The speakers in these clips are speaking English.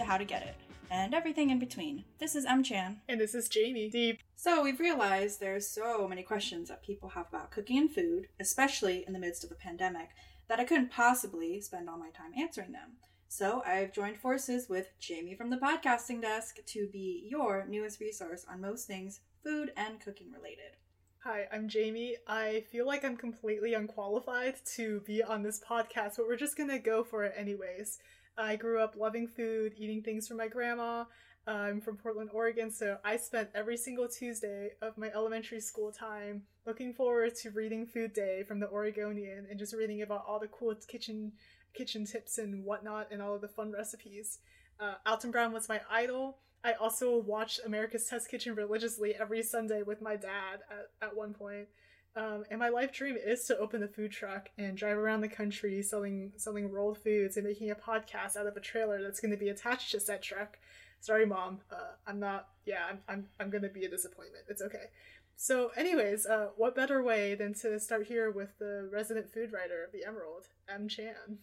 to how to get it, and everything in between. This is M Chan. And this is Jamie. Deep. So, we've realized there's so many questions that people have about cooking and food, especially in the midst of a pandemic, that I couldn't possibly spend all my time answering them. So, I've joined forces with Jamie from the podcasting desk to be your newest resource on most things food and cooking related. Hi, I'm Jamie. I feel like I'm completely unqualified to be on this podcast, but we're just gonna go for it anyways. I grew up loving food, eating things from my grandma. I'm from Portland, Oregon, so I spent every single Tuesday of my elementary school time looking forward to reading Food Day from the Oregonian and just reading about all the cool kitchen kitchen tips and whatnot and all of the fun recipes. Uh, Alton Brown was my idol. I also watched America's Test Kitchen religiously every Sunday with my dad at, at one point. Um, and my life dream is to open a food truck and drive around the country selling selling rolled foods and making a podcast out of a trailer that's going to be attached to said truck. Sorry, mom. Uh, I'm not. Yeah, I'm. I'm. I'm going to be a disappointment. It's okay. So, anyways, uh, what better way than to start here with the resident food writer of the Emerald, M. Chan.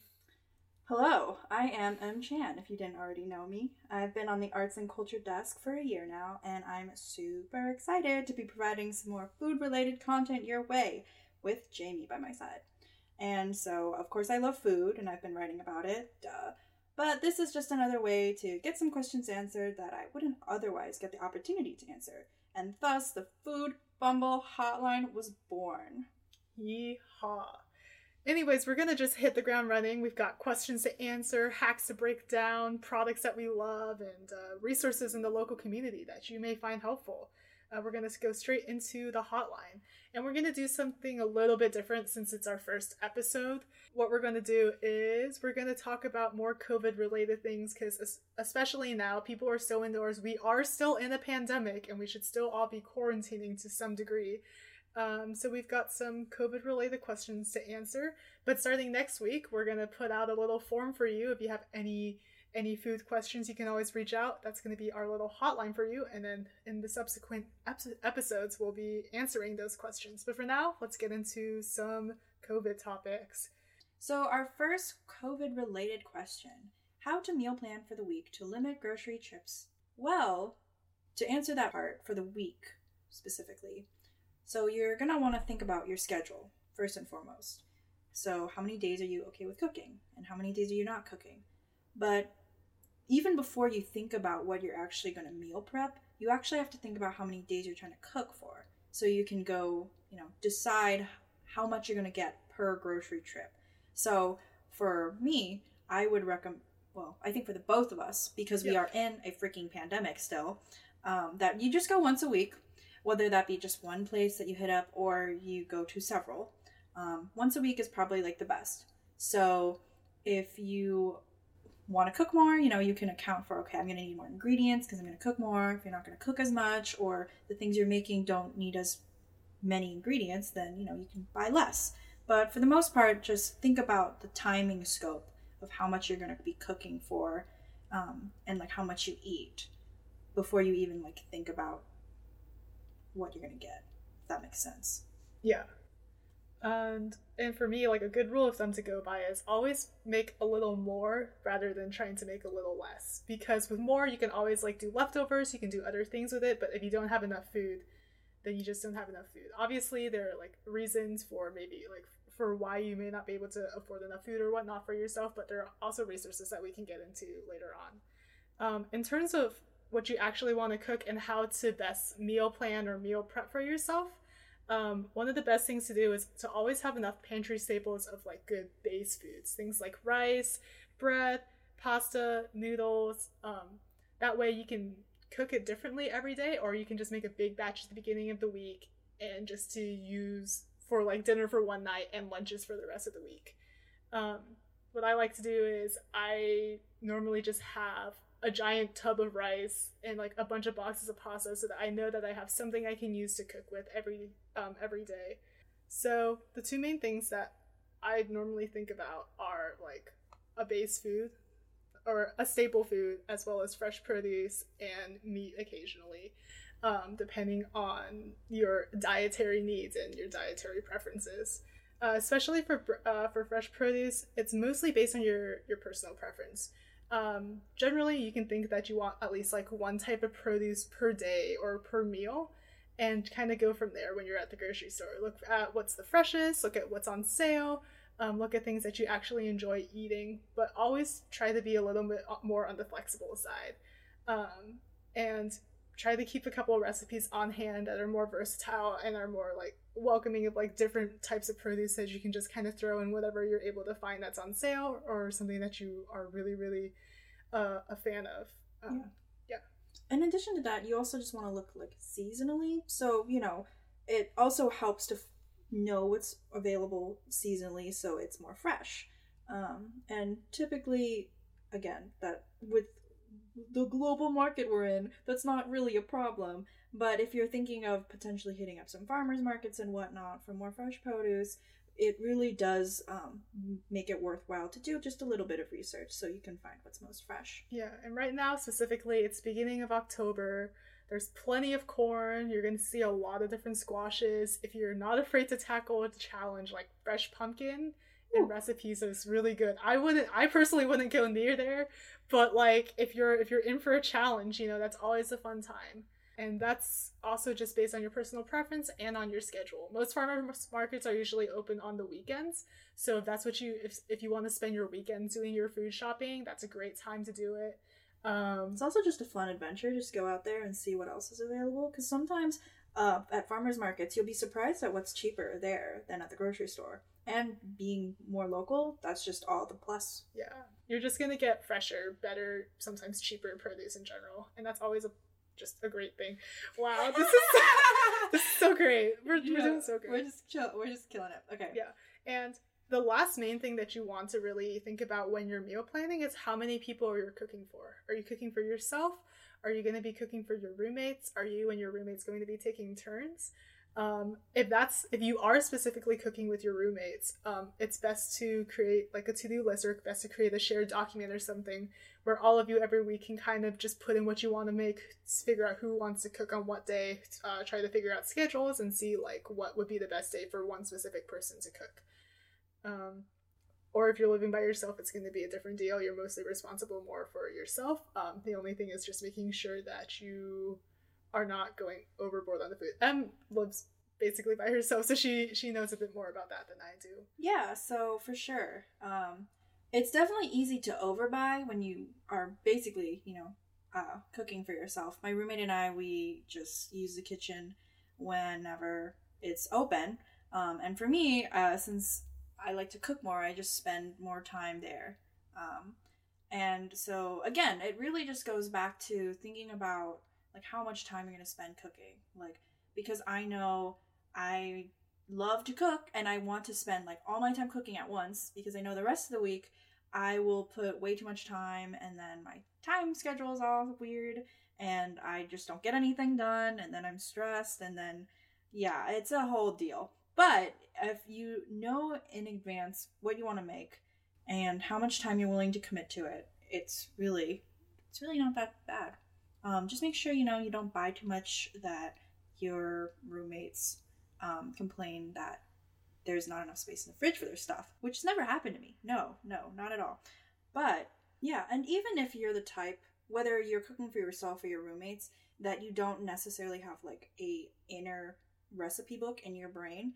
Hello, I am M. Chan, if you didn't already know me. I've been on the arts and culture desk for a year now, and I'm super excited to be providing some more food related content your way with Jamie by my side. And so, of course, I love food, and I've been writing about it, duh. But this is just another way to get some questions answered that I wouldn't otherwise get the opportunity to answer. And thus, the Food Fumble Hotline was born. Yeehaw. Anyways, we're gonna just hit the ground running. We've got questions to answer, hacks to break down, products that we love, and uh, resources in the local community that you may find helpful. Uh, we're gonna go straight into the hotline, and we're gonna do something a little bit different since it's our first episode. What we're gonna do is we're gonna talk about more COVID-related things because, especially now, people are still indoors. We are still in a pandemic, and we should still all be quarantining to some degree. Um, so we've got some COVID related questions to answer. But starting next week, we're gonna put out a little form for you. If you have any any food questions, you can always reach out. That's gonna be our little hotline for you. And then in the subsequent ep- episodes, we'll be answering those questions. But for now, let's get into some COVID topics. So our first COVID related question: How to meal plan for the week to limit grocery trips? Well, to answer that part for the week specifically so you're going to want to think about your schedule first and foremost. So, how many days are you okay with cooking and how many days are you not cooking? But even before you think about what you're actually going to meal prep, you actually have to think about how many days you're trying to cook for. So you can go, you know, decide how much you're going to get per grocery trip. So for me, I would recommend, well, I think for the both of us, because we are in a freaking pandemic still, um, that you just go once a week whether that be just one place that you hit up or you go to several. Um, once a week is probably like the best. So if you want to cook more, you know, you can account for okay, I'm going to need more ingredients because I'm going to cook more. If you're not going to cook as much or the things you're making don't need as many ingredients, then, you know, you can buy less. But for the most part, just think about the timing scope of how much you're going to be cooking for um, and like how much you eat before you even like think about what you're going to get. If that makes sense. Yeah. And and for me, like a good rule of thumb to go by is always make a little more rather than trying to make a little less. Because with more, you can always like do leftovers, you can do other things with it. But if you don't have enough food, then you just don't have enough food. Obviously, there are like reasons for maybe like for why you may not be able to afford enough food or whatnot for yourself, but there are also resources that we can get into later on. Um, in terms of what you actually want to cook and how to best meal plan or meal prep for yourself. Um, one of the best things to do is to always have enough pantry staples of like good base foods, things like rice, bread, pasta, noodles. Um, that way you can cook it differently every day, or you can just make a big batch at the beginning of the week and just to use for like dinner for one night and lunches for the rest of the week. Um, what I like to do is I normally just have a giant tub of rice and like a bunch of boxes of pasta so that I know that I have something I can use to cook with every um, every day. So the two main things that I normally think about are like a base food or a staple food as well as fresh produce and meat occasionally um, depending on your dietary needs and your dietary preferences uh, especially for uh, for fresh produce it's mostly based on your your personal preference Um, generally, you can think that you want at least like one type of produce per day or per meal, and kind of go from there when you're at the grocery store. Look at what's the freshest, look at what's on sale, um, look at things that you actually enjoy eating, but always try to be a little bit more on the flexible side. Um, and try to keep a couple of recipes on hand that are more versatile and are more like welcoming of like different types of produce that you can just kind of throw in whatever you're able to find that's on sale or something that you are really really uh, a fan of um, yeah. yeah. In addition to that you also just want to look like seasonally. So you know it also helps to f- know what's available seasonally so it's more fresh. Um, and typically again that with the global market we're in, that's not really a problem. But if you're thinking of potentially hitting up some farmers markets and whatnot for more fresh produce, it really does um, make it worthwhile to do just a little bit of research so you can find what's most fresh. Yeah, and right now specifically, it's beginning of October. There's plenty of corn. You're going to see a lot of different squashes. If you're not afraid to tackle a challenge like fresh pumpkin, and recipes is really good. I wouldn't I personally wouldn't go near there, but like if you're if you're in for a challenge, you know, that's always a fun time. And that's also just based on your personal preference and on your schedule. Most farmers markets are usually open on the weekends. So if that's what you if if you want to spend your weekends doing your food shopping, that's a great time to do it. Um, it's also just a fun adventure. Just go out there and see what else is available. Because sometimes uh, at farmers markets, you'll be surprised at what's cheaper there than at the grocery store and being more local, that's just all the plus. Yeah. You're just going to get fresher, better, sometimes cheaper produce in general. And that's always a just a great thing. Wow, this is so, this is so great. We're, yeah, we're doing so great. We're just chill. We're just killing it. Okay. Yeah, and the last main thing that you want to really think about when you're meal planning is how many people are you cooking for. Are you cooking for yourself? Are you going to be cooking for your roommates? Are you and your roommates going to be taking turns? Um, if that's if you are specifically cooking with your roommates, um, it's best to create like a to-do list or best to create a shared document or something where all of you every week can kind of just put in what you want to make, figure out who wants to cook on what day, uh, try to figure out schedules and see like what would be the best day for one specific person to cook. Um, or if you're living by yourself, it's going to be a different deal. You're mostly responsible more for yourself. Um, the only thing is just making sure that you are not going overboard on the food. Em lives basically by herself, so she she knows a bit more about that than I do. Yeah, so for sure, um, it's definitely easy to overbuy when you are basically, you know, uh, cooking for yourself. My roommate and I, we just use the kitchen whenever it's open. Um, and for me, uh, since I like to cook more, I just spend more time there. Um, and so again, it really just goes back to thinking about like how much time you're going to spend cooking like because i know i love to cook and i want to spend like all my time cooking at once because i know the rest of the week i will put way too much time and then my time schedule is all weird and i just don't get anything done and then i'm stressed and then yeah it's a whole deal but if you know in advance what you want to make and how much time you're willing to commit to it it's really it's really not that bad um, just make sure you know you don't buy too much that your roommates um, complain that there's not enough space in the fridge for their stuff, which has never happened to me. No, no, not at all. But yeah, and even if you're the type, whether you're cooking for yourself or your roommates, that you don't necessarily have like a inner recipe book in your brain,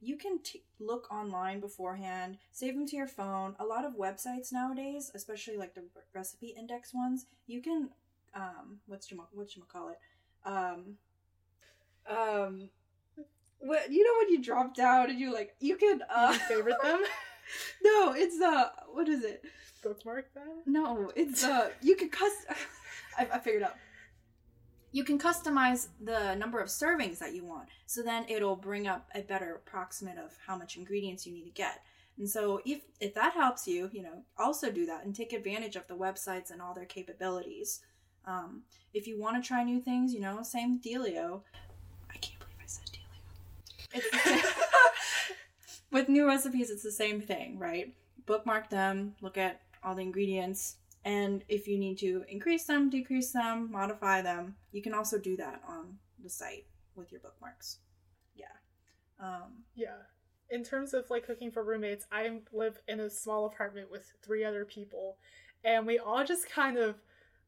you can t- look online beforehand, save them to your phone. A lot of websites nowadays, especially like the recipe index ones, you can um what's you what you call it um um what you know when you drop down and you like you can uh you favorite them no it's uh what is it bookmark them no it's uh you can cuss. I, I figured out you can customize the number of servings that you want so then it'll bring up a better approximate of how much ingredients you need to get and so if if that helps you you know also do that and take advantage of the websites and all their capabilities um, if you want to try new things, you know, same dealio. I can't believe I said dealio. With new recipes, it's the same thing, right? Bookmark them, look at all the ingredients, and if you need to increase them, decrease them, modify them, you can also do that on the site with your bookmarks. Yeah. Um, yeah. In terms of like cooking for roommates, I live in a small apartment with three other people and we all just kind of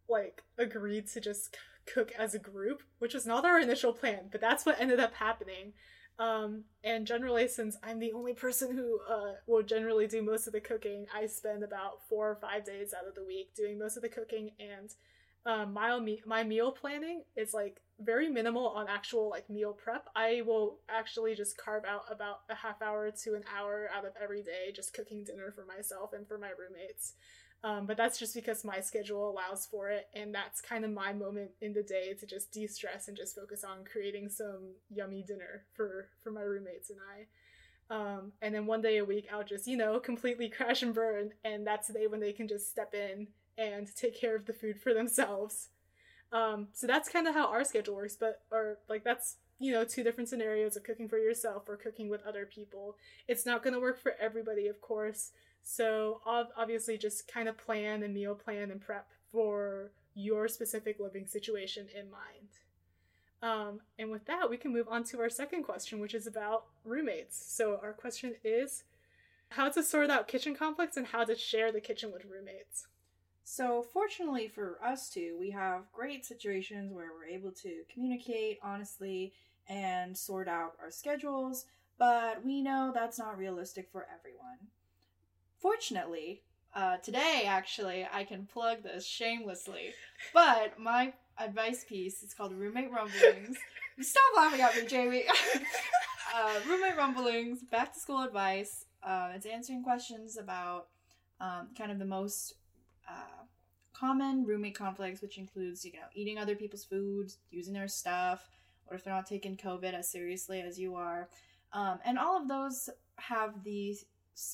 like agreed to just cook as a group, which was not our initial plan, but that's what ended up happening. Um, and generally, since I'm the only person who uh, will generally do most of the cooking, I spend about four or five days out of the week doing most of the cooking. And um, my my meal planning is like very minimal on actual like meal prep. I will actually just carve out about a half hour to an hour out of every day just cooking dinner for myself and for my roommates. Um, but that's just because my schedule allows for it, and that's kind of my moment in the day to just de-stress and just focus on creating some yummy dinner for for my roommates and I. Um, and then one day a week, I'll just you know completely crash and burn, and that's the day when they can just step in and take care of the food for themselves. Um, so that's kind of how our schedule works, but or like that's you know two different scenarios of cooking for yourself or cooking with other people. It's not going to work for everybody, of course. So obviously, just kind of plan and meal plan and prep for your specific living situation in mind. Um, and with that, we can move on to our second question, which is about roommates. So our question is how to sort out kitchen conflicts and how to share the kitchen with roommates. So, fortunately for us two, we have great situations where we're able to communicate honestly and sort out our schedules, but we know that's not realistic for everyone. Fortunately, uh, today actually I can plug this shamelessly, but my advice piece is called Roommate Rumblings. Stop laughing at me, Jamie. uh, roommate Rumblings, back to school advice. Uh, it's answering questions about um, kind of the most uh, common roommate conflicts, which includes you know eating other people's food, using their stuff, or if they're not taking COVID as seriously as you are, um, and all of those have the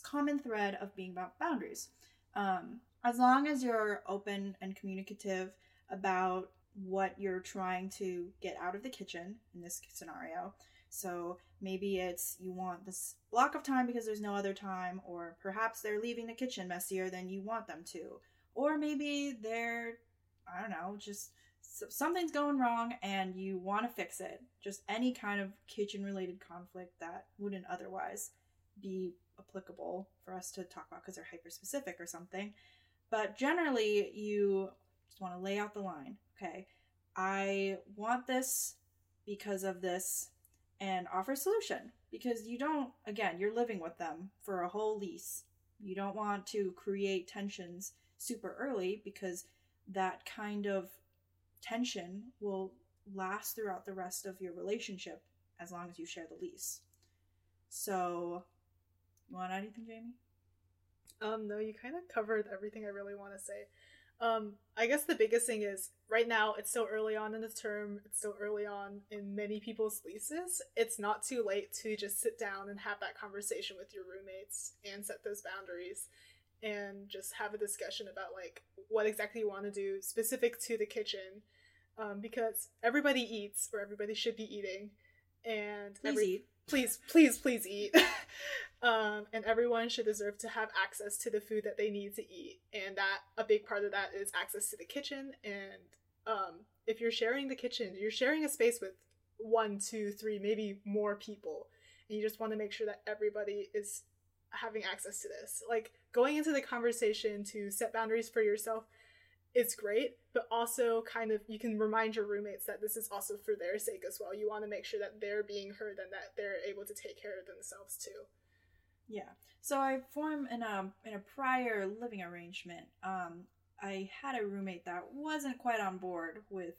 common thread of being about boundaries. Um, as long as you're open and communicative about what you're trying to get out of the kitchen in this scenario. So maybe it's you want this block of time because there's no other time, or perhaps they're leaving the kitchen messier than you want them to. Or maybe they're, I don't know, just something's going wrong and you want to fix it. Just any kind of kitchen related conflict that wouldn't otherwise be applicable for us to talk about because they're hyper specific or something. But generally, you just want to lay out the line. Okay, I want this because of this and offer a solution because you don't again you're living with them for a whole lease you don't want to create tensions super early because that kind of tension will last throughout the rest of your relationship as long as you share the lease so you want anything, Jamie? Um, no, you kind of covered everything I really want to say. Um, I guess the biggest thing is right now it's so early on in the term, it's so early on in many people's leases. It's not too late to just sit down and have that conversation with your roommates and set those boundaries and just have a discussion about like what exactly you want to do specific to the kitchen. Um, because everybody eats or everybody should be eating and please every- eat. Please please please eat. Um, and everyone should deserve to have access to the food that they need to eat. And that a big part of that is access to the kitchen. And um, if you're sharing the kitchen you're sharing a space with one two three maybe more people. And you just want to make sure that everybody is having access to this. Like going into the conversation to set boundaries for yourself is great but also kind of you can remind your roommates that this is also for their sake as well you want to make sure that they're being heard and that they're able to take care of themselves too yeah. So I formed in a in a prior living arrangement. Um, I had a roommate that wasn't quite on board with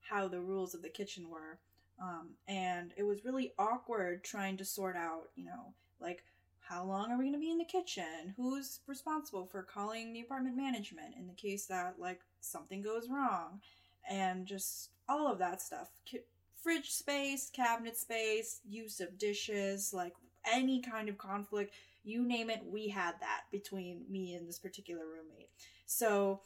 how the rules of the kitchen were, um, and it was really awkward trying to sort out, you know, like how long are we going to be in the kitchen? Who's responsible for calling the apartment management in the case that like something goes wrong, and just all of that stuff. Ki- fridge space, cabinet space, use of dishes, like any kind of conflict, you name it, we had that between me and this particular roommate. So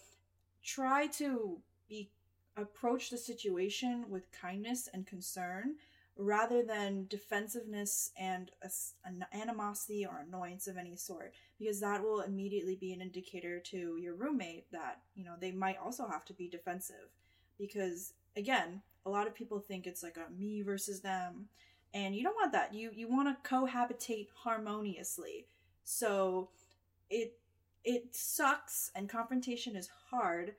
try to be approach the situation with kindness and concern rather than defensiveness and a, an animosity or annoyance of any sort because that will immediately be an indicator to your roommate that you know they might also have to be defensive. Because again a lot of people think it's like a me versus them and you don't want that. You you want to cohabitate harmoniously. So it it sucks and confrontation is hard,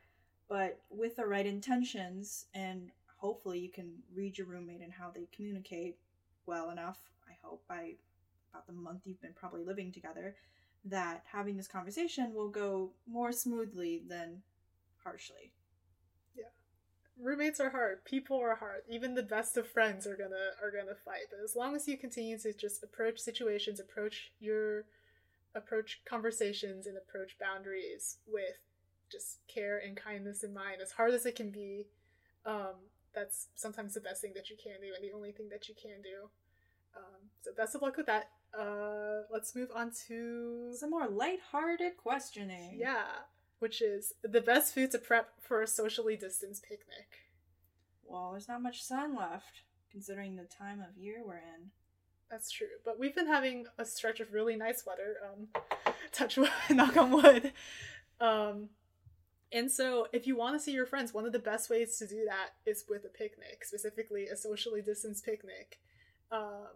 but with the right intentions and hopefully you can read your roommate and how they communicate well enough, I hope by about the month you've been probably living together, that having this conversation will go more smoothly than harshly. Yeah. Roommates are hard people are hard even the best of friends are gonna are gonna fight but as long as you continue to just approach situations approach your approach conversations and approach boundaries with just care and kindness in mind as hard as it can be um, that's sometimes the best thing that you can do and the only thing that you can do um, so best of luck with that uh, let's move on to Some more lighthearted questioning. yeah which is the best food to prep for a socially distanced picnic Well, there's not much sun left, considering the time of year we're in. That's true. But we've been having a stretch of really nice weather. Um, touch wood, knock on wood. Um, and so, if you want to see your friends, one of the best ways to do that is with a picnic, specifically a socially distanced picnic. Um,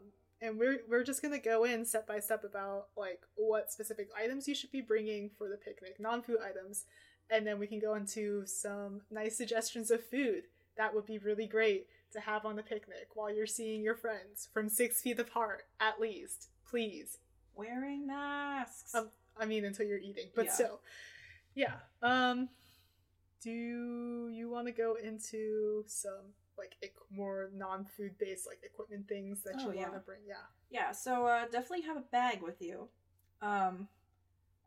and we're we're just gonna go in step by step about like what specific items you should be bringing for the picnic, non-food items, and then we can go into some nice suggestions of food that would be really great to have on the picnic while you're seeing your friends from six feet apart at least. Please. Wearing masks. Um, I mean, until you're eating, but Yeah. still, yeah. Um, do you want to go into some like more non-food based like equipment things that Oh, you yeah. want to bring? Yeah. yeah, so uh, definitely have a bag with you. Um,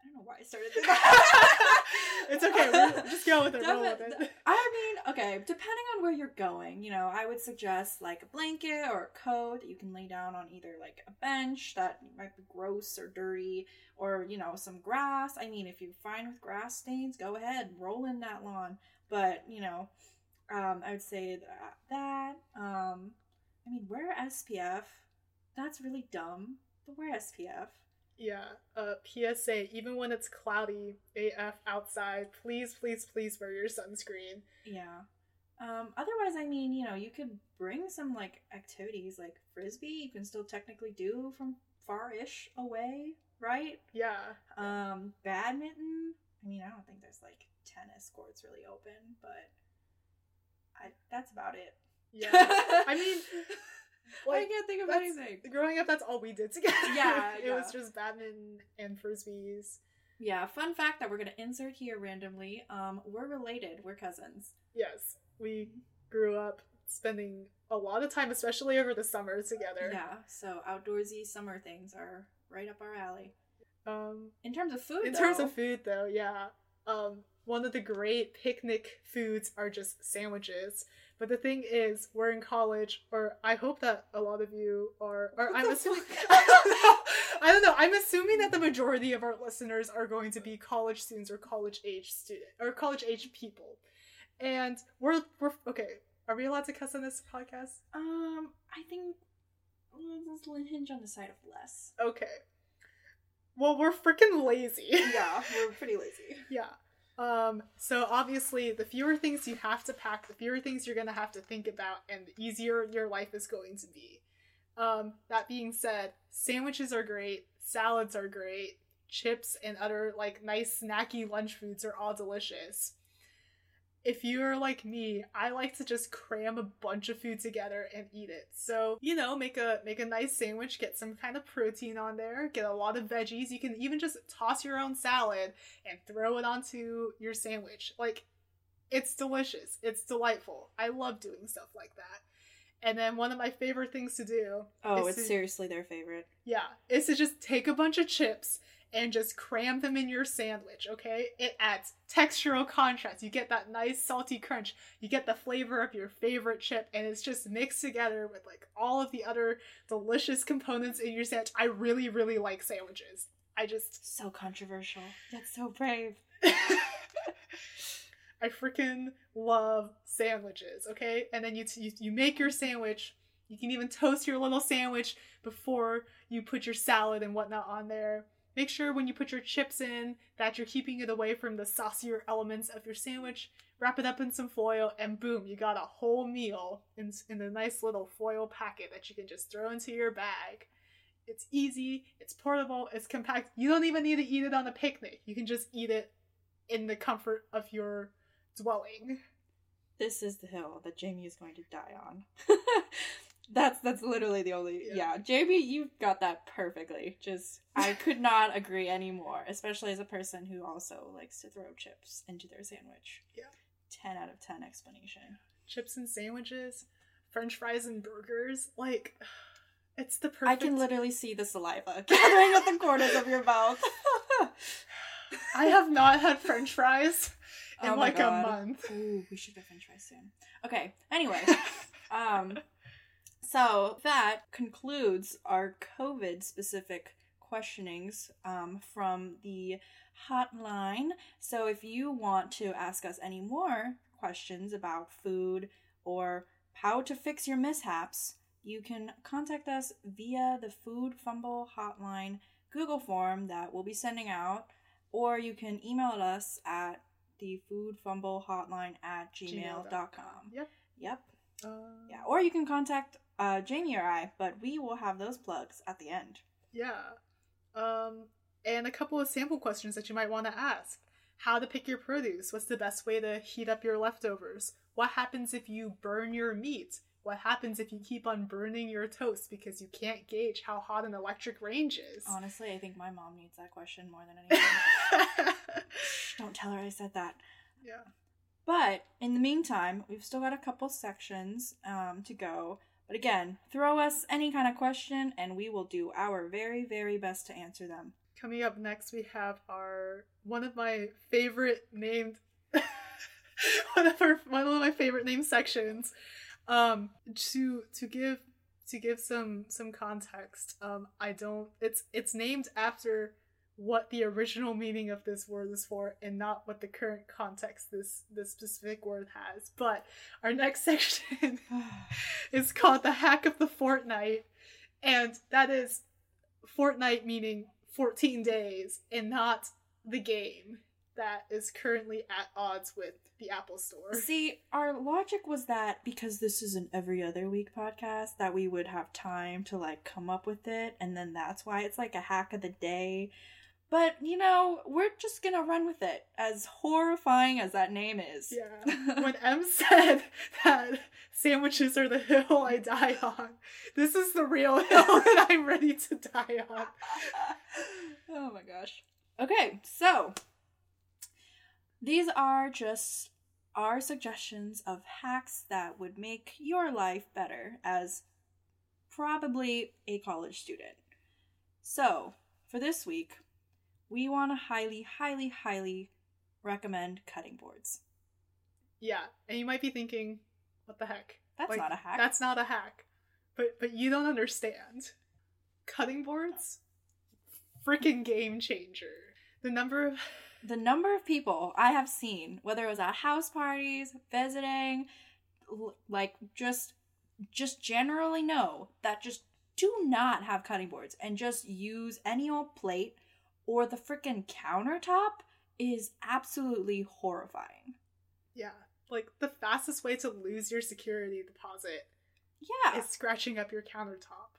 I don't know why I started this. it's okay. We're, just go with it. Roll with it. I mean, okay, depending on where you're going, you know, I would suggest like a blanket or a coat that you can lay down on either like a bench that might be gross or dirty, or you know, some grass. I mean, if you're fine with grass stains, go ahead, roll in that lawn. But you know, um, I would say that, that um, I mean, wear SPF. That's really dumb, but wear SPF. Yeah. Uh, PSA. Even when it's cloudy AF outside, please, please, please wear your sunscreen. Yeah. Um, otherwise, I mean, you know, you could bring some like activities like frisbee. You can still technically do from far-ish away, right? Yeah. Um, badminton. I mean, I don't think there's like tennis courts really open, but I that's about it. Yeah. I mean, I can't think of anything. growing up, that's all we did together. Yeah, it was just badminton and frisbees. Yeah, fun fact that we're gonna insert here randomly. Um, we're related. We're cousins. Yes, we grew up spending a lot of time, especially over the summer, together. Yeah, so outdoorsy summer things are right up our alley. Um, In terms of food, in terms of food, though, yeah. Um, one of the great picnic foods are just sandwiches. But the thing is, we're in college, or I hope that a lot of you are. Or What I'm assuming. I don't know. I don't know. I'm assuming that the majority of our listeners are going to be college students or college age student or college age people, and we're we're okay. Are we allowed to cuss on this podcast? Um, I think let's hinge on the side of less. Okay. Well, we're freaking lazy. Yeah, we're pretty lazy. Yeah. Um, so obviously the fewer things you have to pack, the fewer things you're gonna have to think about, and the easier your life is going to be. Um, that being said, sandwiches are great, salads are great, chips and other like nice snacky lunch foods are all delicious. If you're like me, I like to just cram a bunch of food together and eat it. So, you know, make a make a nice sandwich, get some kind of protein on there, get a lot of veggies. You can even just toss your own salad and throw it onto your sandwich. Like, it's delicious. It's delightful. I love doing stuff like that. And then one of my favorite things to do, Oh, it's it- seriously their favorite. yeah, is to just take a bunch of chips and just cram them in your sandwich, okay? It adds textural contrast. You get that nice salty crunch. You get the flavor of your favorite chip, and it's just mixed together with like all of the other delicious components in your sandwich. I really, really like sandwiches. I just So controversial. That's so brave. I freaking love sandwiches, okay? And then you, t- you you make your sandwich. You can even toast your little sandwich before you put your salad and whatnot on there. Make sure when you put your chips in that you're keeping it away from the saucier elements of your sandwich. Wrap it up in some foil, and boom, you got a whole meal in in a nice little foil packet that you can just throw into your bag. It's easy, it's portable, it's compact. You don't even need to eat it on a picnic. You can just eat it in the comfort of your dwelling. This is the hill that Jamie is going to die on. that's that's literally the only yeah. Yeah. Jamie, you got that perfectly. Just I could not agree anymore, especially as a person who also likes to throw chips into their sandwich. Yeah. 10 out of 10 explanation. Chips and sandwiches, french fries and burgers. Like, it's the perfect I can literally see the saliva gathering at the corners of your mouth. I have not had french fries in Oh like a month. Ooh, we should get french fries soon. Okay, anyway. um so that concludes our COVID specific questionings um, from the hotline. So if you want to ask us any more questions about food or how to fix your mishaps, you can contact us via the Food Fumble Hotline Google form that we'll be sending out, or you can email us at the food fumble hotline at gmail.com. Yep. Yep. Uh, Yeah. Or you can contact uh, Jamie or I, but we will have those plugs at the end. Yeah. Um, and a couple of sample questions that you might want to ask. How to pick your produce? What's the best way to heat up your leftovers? What happens if you burn your meat? What happens if you keep on burning your toast because you can't gauge how hot an electric range is? Honestly, I think my mom needs that question more than anything. Shh, don't tell her I said that. yeah. But in the meantime, we've still got a couple sections um, to go. But again, throw us any kind of question and we will do our very, very best to answer them. Coming up next, we have our one of my favorite named one of our one of my favorite name sections. Um, to to give to give some some context, um, I don't. It's it's named after what the original meaning of this word is for, and not what the current context this this specific word has. But our next section is called the hack of the fortnight, and that is fortnight meaning 14 days and not the game that is currently at odds with the Apple Store. See, our logic was that because this is an every other week podcast, that we would have time to like come up with it, and then that's why it's like a hack of the day. But you know, we're just gonna run with it, as horrifying as that name is. Yeah. When M said that sandwiches are the hill I die on, this is the real hill that I'm ready to die on. oh my gosh. Okay, so these are just our suggestions of hacks that would make your life better as probably a college student. So, for this week, we want to highly, highly, highly recommend cutting boards. Yeah, and you might be thinking, what the heck? That's Like, not a hack. That's not a hack. But but you don't understand. Cutting boards freaking game changer. The number of the number of people I have seen, whether it was at house parties, visiting, like just just generally know that just do not have cutting boards and just use any old plate or the freaking countertop is absolutely horrifying. yeah, like the fastest way to lose your security deposit Yeah, is scratching up your countertop.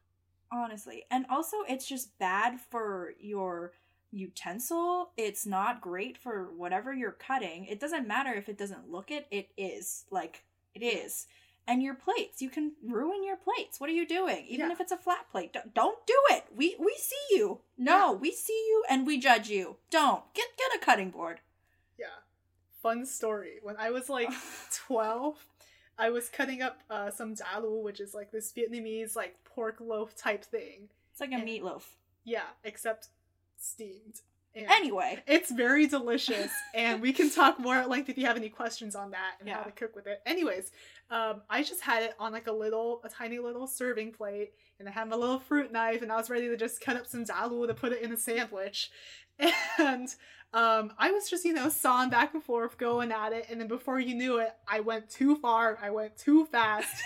honestly. And also it's just bad for your utensil. It's not great for whatever you're cutting. It doesn't matter if it doesn't look it, it is. Like it is. And your plates, you can ruin your plates. What are you doing? Even Yeah. if it's a flat plate, don't, don't do it. We we see you. No, we see you and we judge you. Don't get get a cutting board. Yeah. Fun story. When I was like 12, I was cutting up uh, some dalu, which is like this Vietnamese like pork loaf type thing. It's like a And- meatloaf. Yeah, except steamed. And Anyway, it's very delicious, and we can talk more at length if you have any questions on that and how to cook with it. Anyways, um, I just had it on like a little, a tiny little serving plate, and I had my little fruit knife, and I was ready to just cut up some dalu to put it in a sandwich, and um, I was just you know sawing back and forth, going at it, and then before you knew it, I went too far, I went too fast,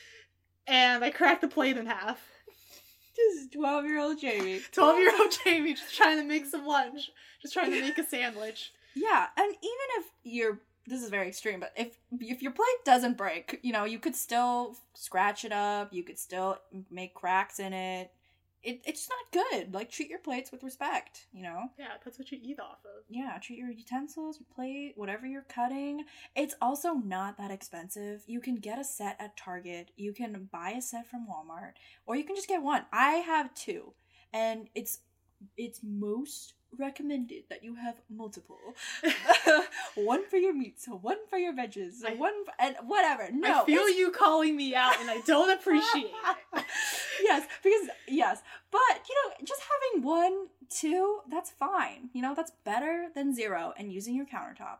and I cracked the plate in half. This is 12 year old Jamie. 12 year old Jamie just trying to make some lunch, just trying to make a sandwich. Yeah, and even if you're this is very extreme, but if if your plate doesn't break, you know, you could still scratch it up, you could still make cracks in it. It, it's not good. Like treat your plates with respect, you know? Yeah, that's what you eat off of. Yeah, treat your utensils, your plate, whatever you're cutting. It's also not that expensive. You can get a set at Target, you can buy a set from Walmart, or you can just get one. I have two, and it's it's most recommended that you have multiple. one for your meats, one for your veggies, I- one f- and whatever. No, I feel you calling me out, and I don't appreciate it. yes, because yes, but you know, just having one, two, that's fine. You know, that's better than zero. And using your countertop,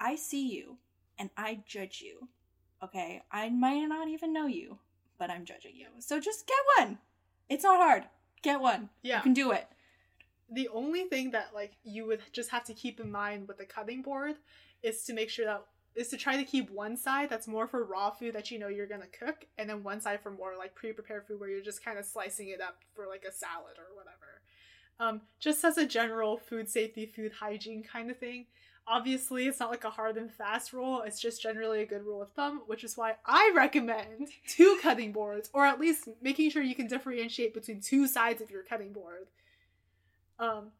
I see you, and I judge you. Okay, I might not even know you, but I'm judging you. So just get one. It's not hard. Get one. Yeah. You can do it. The only thing that like you would just have to keep in mind with the cutting board is to make sure that is to try to keep one side that's more for raw food that you know you're gonna cook, and then one side for more like pre-prepared food where you're just kind of slicing it up for like a salad or whatever. Um, just as a general food safety, food hygiene kind of thing. Obviously, it's not like a hard and fast rule. It's just generally a good rule of thumb, which is why I recommend two cutting boards, or at least making sure you can differentiate between two sides of your cutting board. Um,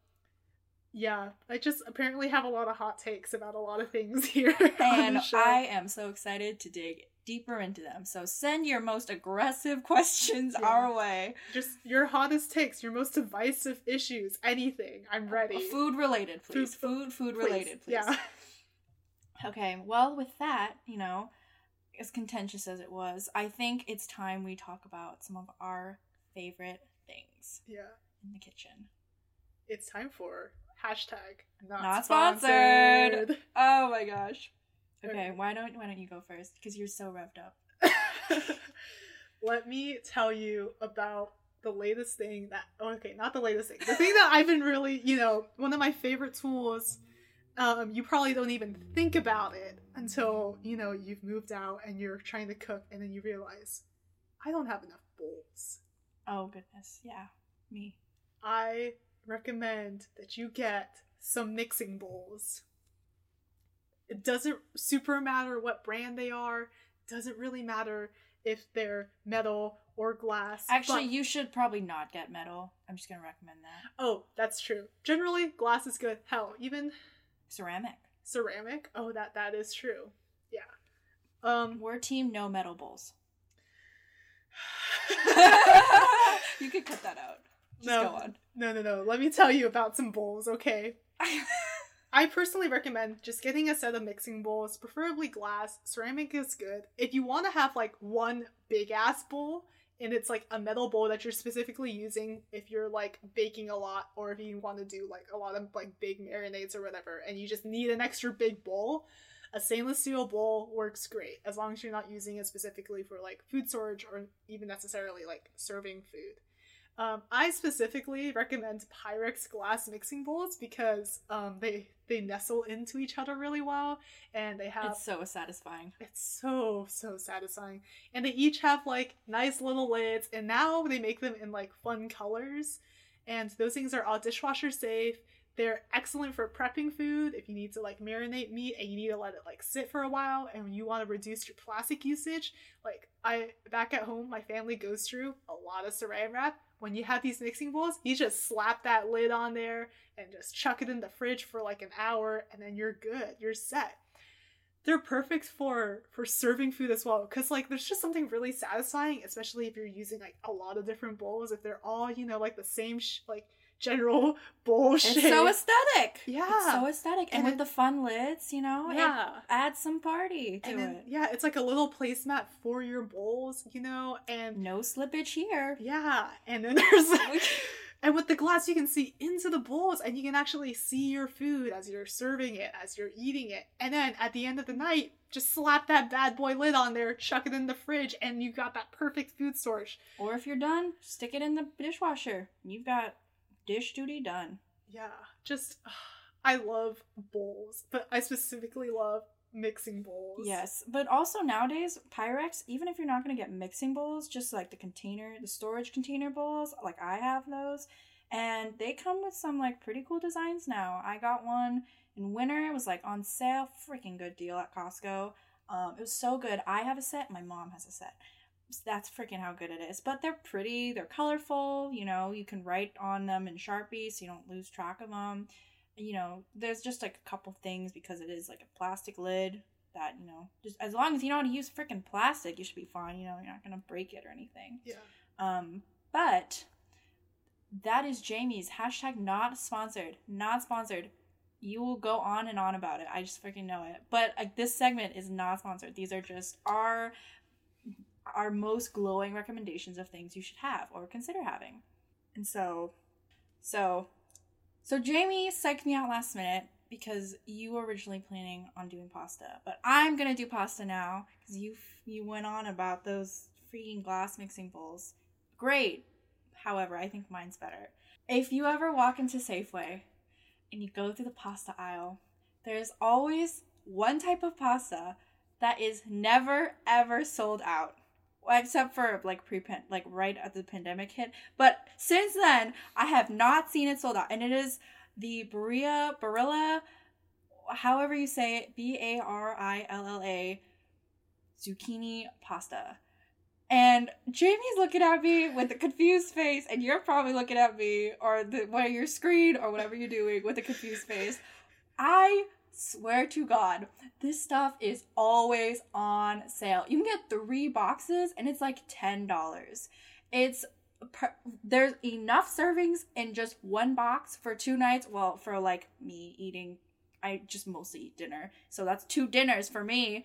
yeah, I just apparently have a lot of hot takes about a lot of things here. And. I am so excited to dig deeper into them. So send your most aggressive questions Yeah. our way. just your hottest takes, your most divisive issues, anything. I'm oh, ready. Food related, please. Food- Food, food, Please. related, please. Yeah. Okay, well, with that, you know, as contentious as it was, I think it's time we talk about some of our favorite things Yeah. in the kitchen. It's time for hashtag not, Not sponsored. sponsored. Oh my gosh. Okay, Okay. why don't why don't you go first? Because you're so revved up. Let me tell you about the latest thing that okay, not the latest thing. The thing that I've been really, you know, one of my favorite tools. Um, you probably don't even think about it until, you know, you've moved out and you're trying to cook and then you realize I don't have enough bowls. Oh goodness, yeah, me. I recommend that you get some mixing bowls. It doesn't super matter what brand they are. Doesn't really matter if they're metal or glass. Actually, but- you should probably not get metal. I'm just gonna recommend that. oh, that's true. Generally, glass is good. Hell, even Ceramic. ceramic. Oh, that that is true. Yeah. Um. We're team no metal bowls. you could cut that out. Just No. No, no, no. Let me tell you about some bowls, okay? I personally recommend just getting a set of mixing bowls, preferably glass. Ceramic is good. If you want to have like one big ass bowl and it's like a metal bowl that you're specifically using if you're like baking a lot or if you want to do like a lot of like big marinades or whatever and you just need an extra big bowl, a stainless steel bowl works great as long as you're not using it specifically for like food storage or even necessarily like serving food. Um, I specifically recommend Pyrex glass mixing bowls because um, they they nestle into each other really well, and they have it's so satisfying. it's so so satisfying, and they each have like nice little lids, and now they make them in like fun colors, and those things are all dishwasher safe. They're excellent for prepping food if you need to like marinate meat and you need to let it like sit for a while and you want to reduce your plastic usage. Like I back at home, my family goes through a lot of saran wrap. When you have these mixing bowls, you just slap that lid on there and just chuck it in the fridge for like an hour and then you're good. You're set. They're perfect for for serving food as well cuz like there's just something really satisfying especially if you're using like a lot of different bowls if they're all, you know, like the same sh- like general bowl It's so aesthetic. Yeah. It's so aesthetic. And, And with it- the fun lids, you know, yeah. it adds some party to and it. yeah, it's like a little placemat for your bowls, you know, and No slippage here. yeah, and then there's like, and with the glass you can see into the bowls and you can actually see your food as you're serving it, as you're eating it. And then at the end of the night, just slap that bad boy lid on there, chuck it in the fridge, and you've got that perfect food storage. Or if you're done, stick it in the dishwasher. You've got dish duty done. Yeah, just I love bowls, but I specifically love mixing bowls. Yes, but also nowadays, Pyrex, even if you're not going to get mixing bowls, just like the container, the storage container bowls, like I have those, and they come with some like pretty cool designs now. I got one in winter, it was like on sale, freaking good deal at Costco. Um, it was so good. I have a set, my mom has a set. That's freaking how good it is. But they're pretty, they're colorful, you know, you can write on them in Sharpie so you don't lose track of them. You know, there's just like a couple things because it is like a plastic lid that, you know, just as long as you know how to use freaking plastic, you should be fine. You know, you're not going to break it or anything. Yeah. Um, but that is Jamie's hashtag not sponsored. Not sponsored. You will go on and on about it. I just freaking know it. But like this segment is not sponsored. These are just our our most glowing recommendations of things you should have or consider having. And so so so Jamie psyched me out last minute because you were originally planning on doing pasta, but I'm gonna do pasta now because you you went on about those freaking glass mixing bowls. Great. However, I think mine's better. If you ever walk into Safeway and you go through the pasta aisle, there's always one type of pasta that is never ever sold out. Well, Except for like pre like right at the pandemic hit. But since then, I have not seen it sold out. And it is the Barilla Barilla however you say it, B A R I L L A zucchini pasta. And Jamie's looking at me with a confused face, and you're probably looking at me or the one your screen or whatever you're doing with a confused face. I swear to God, this stuff is always on sale. You can get three boxes, and it's like ten dollars. It's per- there's enough servings in just one box for two nights. Well, for like me eating, I just mostly eat dinner, so that's two dinners for me.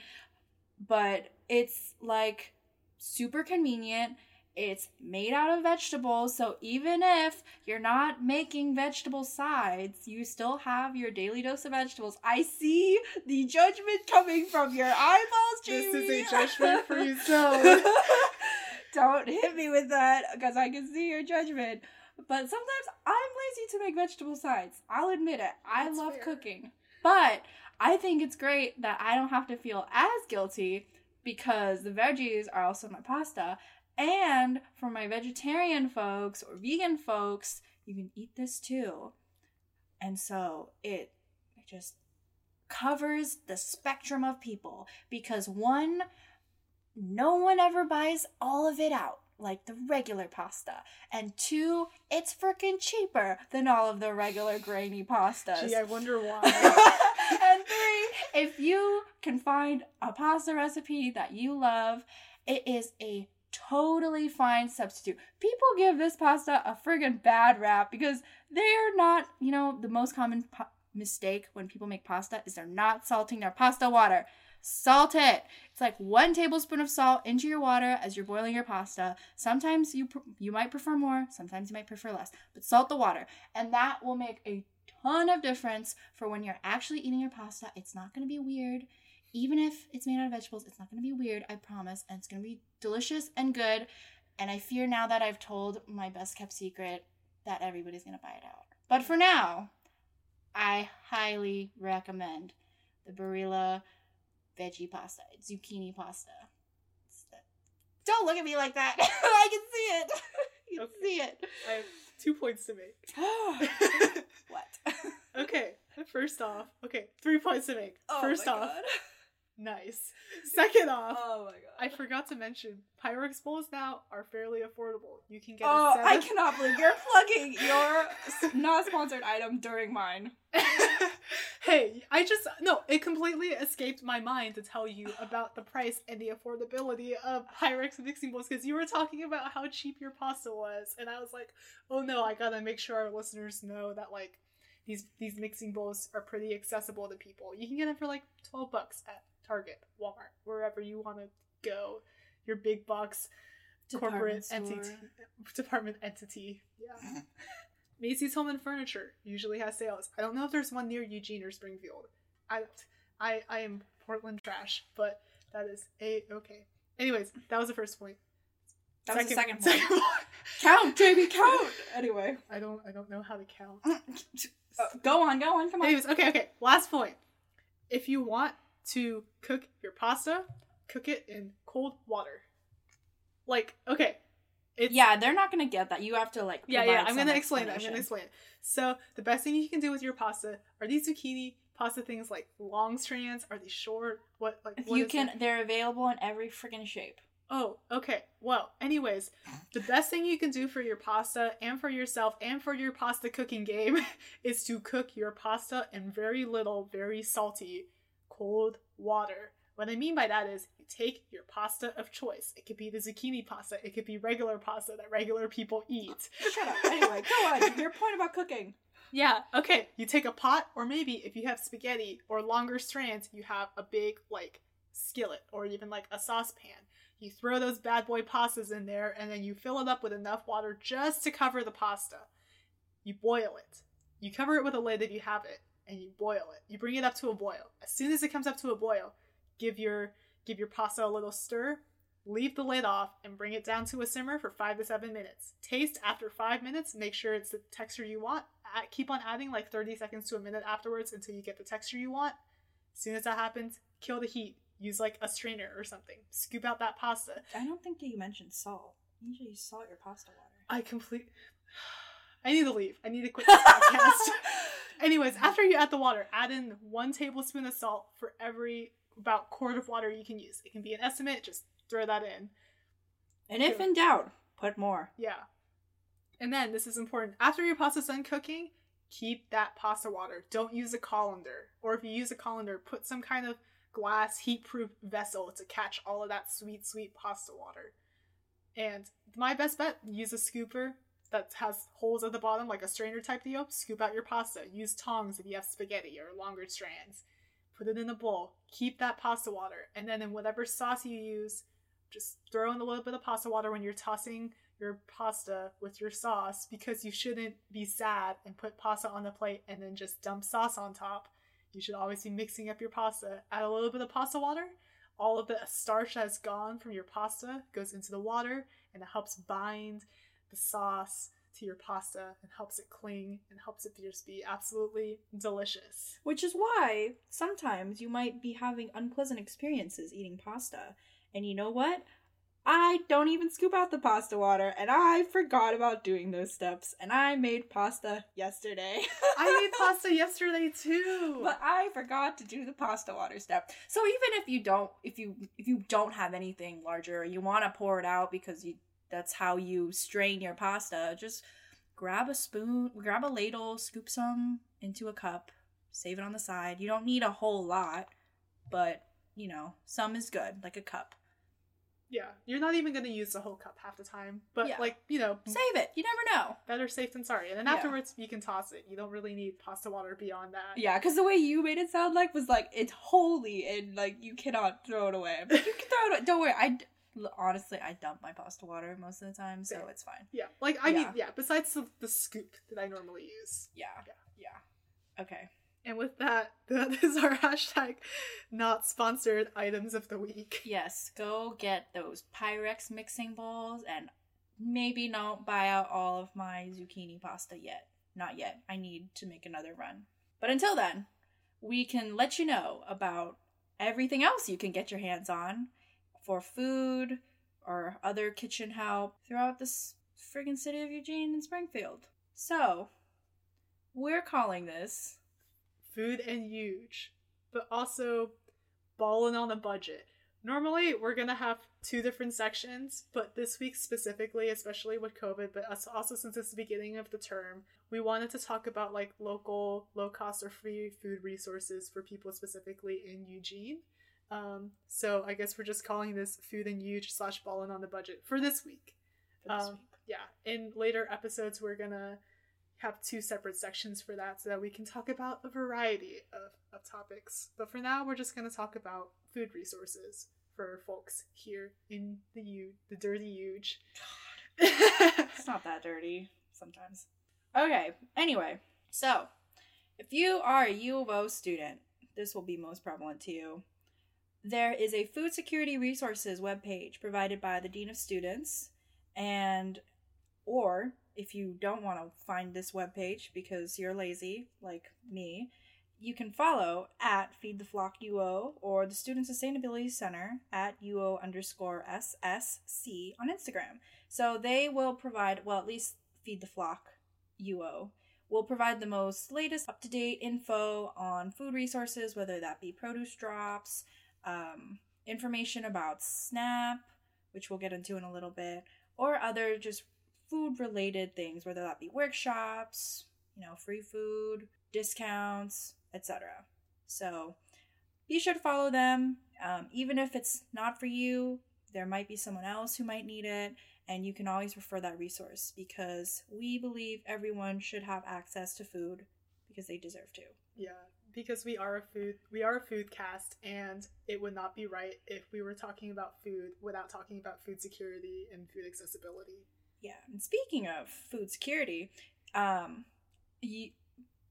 But it's like super convenient. It's made out of vegetables, so even if you're not making vegetable sides, you still have your daily dose of vegetables. I see the judgment coming from your eyeballs, Jamie. This is a judgment for yourself. Don't hit me with that because I can see your judgment. But sometimes I'm lazy to make vegetable sides. I'll admit it. I That's love fair. cooking. But I think it's great that I don't have to feel as guilty because the veggies are also my pasta. And for my vegetarian folks or vegan folks, you can eat this too. And so it just covers the spectrum of people because one, no one ever buys all of it out like the regular pasta. And two, it's freaking cheaper than all of the regular grainy pastas. Gee, I wonder why. and three, if you can find a pasta recipe that you love, it is a totally fine substitute. People give this pasta a friggin' bad rap because they are not, you know, the most common pa- mistake when people make pasta is they're not salting their pasta water. Salt it. It's like one tablespoon of salt into your water as you're boiling your pasta. Sometimes you pr- you might prefer more, sometimes you might prefer less, but salt the water, and that will make a ton of difference for when you're actually eating your pasta. It's not going to be weird. Even if it's made out of vegetables, it's not going to be weird, I promise. And it's going to be delicious and good. And I fear now that I've told my best kept secret that everybody's going to buy it out. But for now, I highly recommend the Barilla veggie pasta, zucchini pasta. Don't look at me like that. I can see it. you can Okay. see it. I have two points to make. what? okay, first off, okay, three points to make. Oh first my off, God. Nice. Second off, Oh my god. I forgot to mention Pyrex bowls now are fairly affordable. You can get Oh, I cannot believe you're plugging your not sponsored item during mine. hey, I just no, it completely escaped my mind to tell you about the price and the affordability of Pyrex mixing bowls because you were talking about how cheap your pasta was, and I was like, oh no, I gotta make sure our listeners know that like these these mixing bowls are pretty accessible to people. You can get them for like twelve bucks at Target, Walmart, wherever you want to go. Your big box corporate Department entity department entity. Yeah. Macy's Home and Furniture usually has sales. I don't know if there's one near Eugene or Springfield. I I I am Portland trash, but that is a okay. Anyways, that was the first point. That was the second point. Count, baby, count. Anyway, I don't I don't know how to count. Go on, go on, come on. Anyways, okay, okay. Last point. If you want to cook your pasta, cook it in cold water. Like, okay. It's Yeah, they're not gonna get that. You have to like. Yeah, yeah. I'm gonna explain that. I'm gonna explain. it. So the best thing you can do with your pasta are these zucchini pasta things like long strands. Are they short? What like what You can. it? They're available in every freaking shape. Oh, okay. Well, anyways, the best thing you can do for your pasta and for yourself and for your pasta cooking game is to cook your pasta in very little, very salty, cold water. What I mean by that is you take your pasta of choice. It could be the zucchini pasta, it could be regular pasta that regular people eat. Shut up. Anyway, go on. Your point about cooking. Yeah, okay. You take a pot, or maybe if you have spaghetti or longer strands, you have a big, like, skillet or even like a saucepan. You throw those bad boy pastas in there and then you fill it up with enough water just to cover the pasta. You boil it. You cover it with a lid if you have it and you boil it. You bring it up to a boil. As soon as it comes up to a boil, give your give your pasta a little stir, leave the lid off and bring it down to a simmer for 5 to 7 minutes. Taste after 5 minutes, make sure it's the texture you want. Keep on adding like 30 seconds to a minute afterwards until you get the texture you want. As soon as that happens, kill the heat use like a strainer or something. Scoop out that pasta. I don't think you mentioned salt. Usually you salt your pasta water. I complete. I need to leave. I need to quit this podcast. Anyways, after you add the water, add in one tablespoon of salt for every about quart of water you can use. It can be an estimate. Just throw that in. And if in doubt, put more. Yeah. And then this is important. After your pasta's done cooking, keep that pasta water. Don't use a colander. Or if you use a colander, put some kind of glass heat-proof vessel to catch all of that sweet, sweet pasta water. And my best bet, use a scooper that has holes at the bottom, like a strainer type deal. Scoop out your pasta. Use tongs if you have spaghetti or longer strands. Put it in a bowl. Keep that pasta water. And then in whatever sauce you use, just throw in a little bit of pasta water when you're tossing your pasta with your sauce because you shouldn't be sad and put pasta on the plate and then just dump sauce on top you should always be mixing up your pasta. Add a little bit of pasta water. All of the starch that's gone from your pasta goes into the water and it helps bind the sauce to your pasta and helps it cling and helps it just be absolutely delicious. Which is why sometimes you might be having unpleasant experiences eating pasta. And you know what? I don't even scoop out the pasta water, and I forgot about doing those steps. And I made pasta yesterday. I made pasta yesterday too, but I forgot to do the pasta water step. So even if you don't, if you if you don't have anything larger, you want to pour it out because you that's how you strain your pasta. Just grab a spoon, grab a ladle, scoop some into a cup, save it on the side. You don't need a whole lot, but you know, some is good, like a cup. Yeah, you're not even gonna use the whole cup half the time, but yeah. like you know, save it. You never know. Better safe than sorry. And then yeah. afterwards, you can toss it. You don't really need pasta water beyond that. Yeah, because the way you made it sound like was like it's holy and like you cannot throw it away. But you can throw it. away. Don't worry. I honestly I dump my pasta water most of the time, so yeah. it's fine. Yeah, like I mean, yeah. Besides the, the scoop that I normally use. Yeah. Yeah. Yeah. Okay. And with that, that is our hashtag not sponsored items of the week. Yes, go get those Pyrex mixing bowls and maybe not buy out all of my zucchini pasta yet. Not yet. I need to make another run. But until then, we can let you know about everything else you can get your hands on for food or other kitchen help throughout this friggin' city of Eugene and Springfield. So, we're calling this food and huge, but also balling on a budget. Normally, we're gonna have two different sections, but this week specifically, especially with COVID, but also since it's the beginning of the term, we wanted to talk about like local, low cost or free food resources for people specifically in Eugene. Um, so I guess we're just calling this food and huge slash balling on the budget for this week. For this um, week. Yeah, in later episodes, we're gonna have two separate sections for that so that we can talk about a variety of, of topics. But for now, we're just going to talk about food resources for folks here in the U, the dirty huge. it's not that dirty sometimes. Okay, anyway, so if you are a U of O student, this will be most prevalent to you. There is a food security resources webpage provided by the Dean of Students and or if you don't want to find this webpage because you're lazy, like me, you can follow at Feed the Flock UO or the Student Sustainability Center at UO underscore SSC on Instagram. So they will provide, well, at least Feed the Flock UO will provide the most latest up to date info on food resources, whether that be produce drops, um, information about SNAP, which we'll get into in a little bit, or other just food related things, whether that be workshops, you know, free food, discounts, etc. So be sure to follow them. Um, even if it's not for you, there might be someone else who might need it, and you can always refer that resource because we believe everyone should have access to food because they deserve to. Yeah, because we are a food we are a food cast and it would not be right if we were talking about food without talking about food security and food accessibility. Yeah, and speaking of food security, um,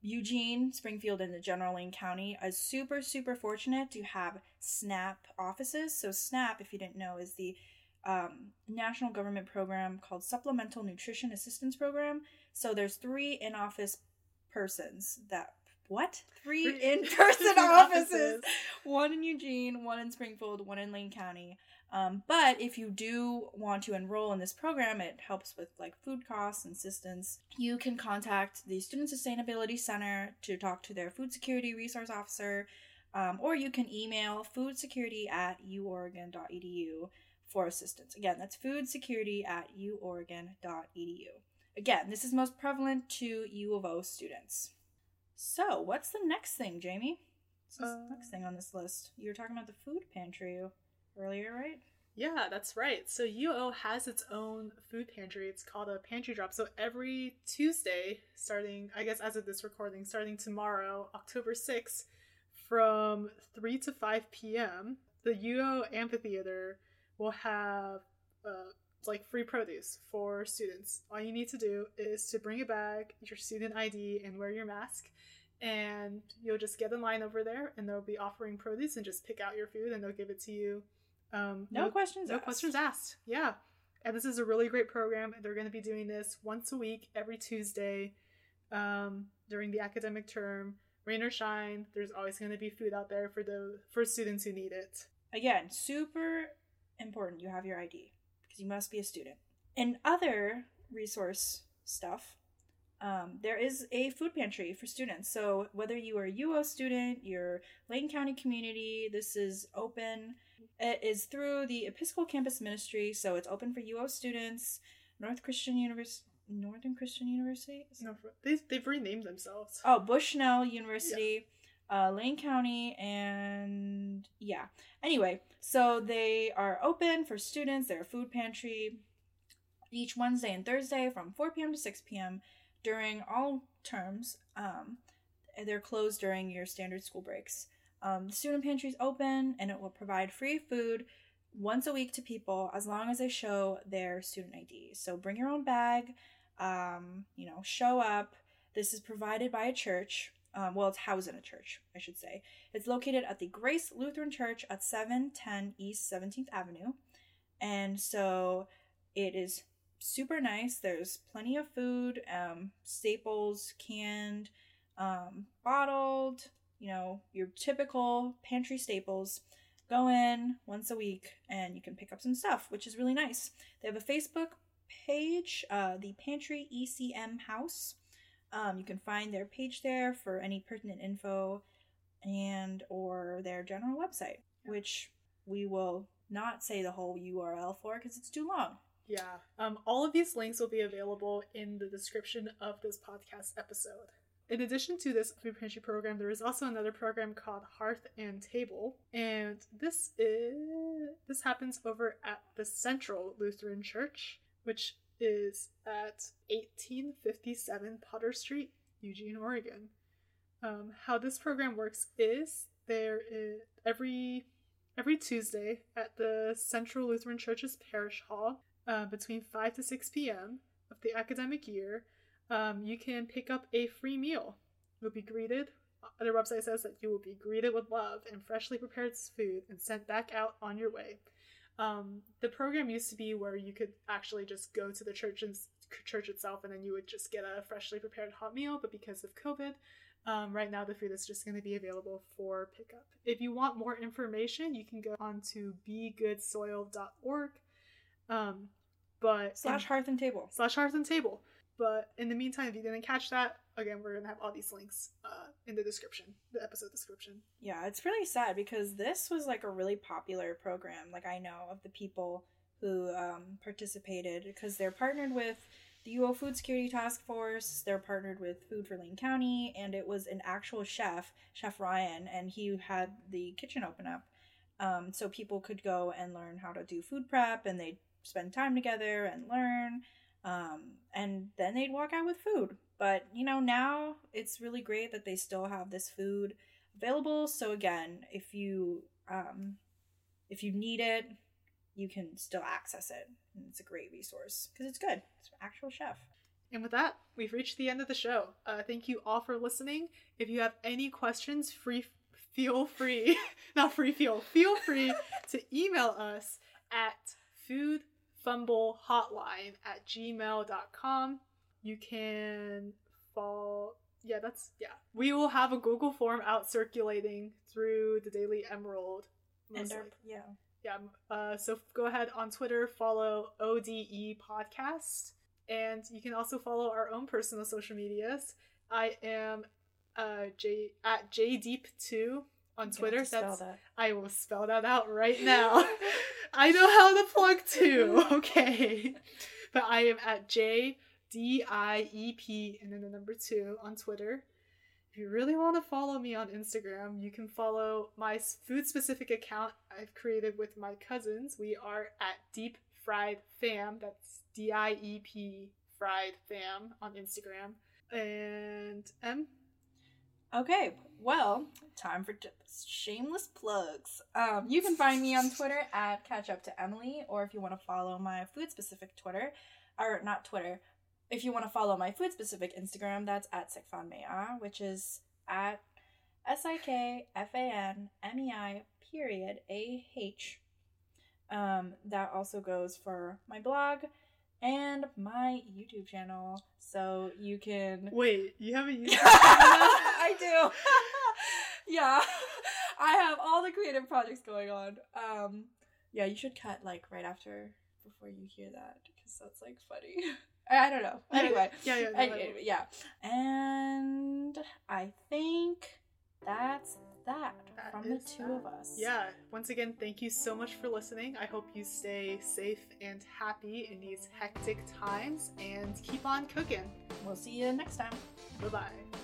Eugene, Springfield, and the general Lane County are super, super fortunate to have SNAP offices. So, SNAP, if you didn't know, is the um, national government program called Supplemental Nutrition Assistance Program. So, there's three in office persons that what? Three in person offices. One in Eugene, one in Springfield, one in Lane County. Um, but if you do want to enroll in this program, it helps with like food costs and assistance. You can contact the Student Sustainability Center to talk to their food security resource officer, um, or you can email foodsecurity at uoregon.edu for assistance. Again, that's foodsecurity at uoregon.edu. Again, this is most prevalent to U of O students. So, what's the next thing, Jamie? What's the uh, next thing on this list? You were talking about the food pantry earlier, right? Yeah, that's right. So UO has its own food pantry. It's called a pantry drop. So every Tuesday, starting, I guess as of this recording, starting tomorrow, October 6th, from 3 to 5 p.m., the UO amphitheater will have uh, like free produce for students. All you need to do is to bring a bag, your student ID, and wear your mask and you'll just get in line over there and they'll be offering produce and just pick out your food and they'll give it to you um, no, no questions no asked. questions asked. Yeah. And this is a really great program they're going to be doing this once a week every tuesday um, during the academic term. Rain or shine there's always going to be food out there for the for students who need it. Again super important you have your id because you must be a student and other resource stuff um, there is a food pantry for students. So whether you are a UO student, your Lane County community, this is open. It is through the Episcopal Campus Ministry, so it's open for UO students. North Christian University, Northern Christian University. No, they've they've renamed themselves. Oh, Bushnell University. Uh, Lane County, and yeah. Anyway, so they are open for students. They're a food pantry each Wednesday and Thursday from 4 p.m. to 6 p.m during all terms. Um, they're closed during your standard school breaks. Um, the student pantry is open and it will provide free food once a week to people as long as they show their student ID. So bring your own bag, um, you know, show up. This is provided by a church. Um, well, it's housed in a church, I should say. It's located at the Grace Lutheran Church at 710 East 17th Avenue. And so it is super nice. There's plenty of food, um, staples, canned, um, bottled, you know, your typical pantry staples. Go in once a week and you can pick up some stuff, which is really nice. They have a Facebook page, uh, the Pantry ECM House. Um, you can find their page there for any pertinent info and or their general website, which we will not say the whole URL for because it's too long. Yeah. Um, all of these links will be available in the description of this podcast episode. In addition to this food pantry program, there is also another program called Hearth and Table, and this is this happens over at the Central Lutheran Church, which is at 1857 Potter Street, Eugene, Oregon. Um, how this program works is there is every every Tuesday at the Central Lutheran Church's parish hall uh, between 5 to 6 p.m. of the academic year, um, you can pick up a free meal. You'll be greeted. Their website says that you will be greeted with love and freshly prepared food and sent back out on your way. Um, the program used to be where you could actually just go to the church and church itself and then you would just get a freshly prepared hot meal. But because of COVID, um, right now the food is just going to be available for pickup. If you want more information, you can go on to begoodsoil.org um, but slash hearth and table slash hearth and table. But in the meantime, if you didn't catch that, again, we're gonna have all these links uh, in the description, the episode description. Yeah, it's really sad because this was like a really popular program. Like I know of the people who um, participated because they're partnered with the UO Food Security Task Force. They're partnered with Food for Lane County, and it was an actual chef, Chef Ryan, and he had the kitchen open up. Um, so people could go and learn how to do food prep, and they'd spend time together and learn. Um, and then they'd walk out with food. But you know, now it's really great that they still have this food available. So again, if you um, if you need it, you can still access it. And it's a great resource because it's good. It's an actual chef. And with that, we've reached the end of the show. Uh, thank you all for listening. If you have any questions, free feel free, not free feel, feel free to email us at foodfumbleHotline at gmail.com. You can follow yeah, that's yeah. We will have a Google form out circulating through the Daily Emerald. And our, yeah. Yeah. Uh, so go ahead on Twitter, follow ODE Podcast, and you can also follow our own personal social medias. I am uh, J at jdiep2 on Twitter. That's that. I will spell that out right now. I know how to plug too. Okay, but I am at J D I E P and then the number two on Twitter. If you really want to follow me on Instagram, you can follow my food specific account I've created with my cousins. We are at Deep Fried Fam. That's D I E P Fried Fam on Instagram. And M. Okay, well, time for shameless plugs. Um, you can find me on Twitter at Catch Up to Emily, or if you want to follow my food specific Twitter, or not Twitter, if you want to follow my food specific Instagram, that's at Sikfanmea, which is at S I K F A N M E I period A H. Um, that also goes for my blog and my YouTube channel, so you can Wait, you have a YouTube used I do. yeah. I have all the creative projects going on. Um yeah, you should cut like right after before you hear that because that's like funny. I I don't know. Anyway. Yeah, yeah, I yeah. And I think that's that, That from the two that. of us. Yeah, once again, thank you so much for listening. I hope you stay safe and happy in these hectic times and keep on cooking. We'll see you next time. Bye bye.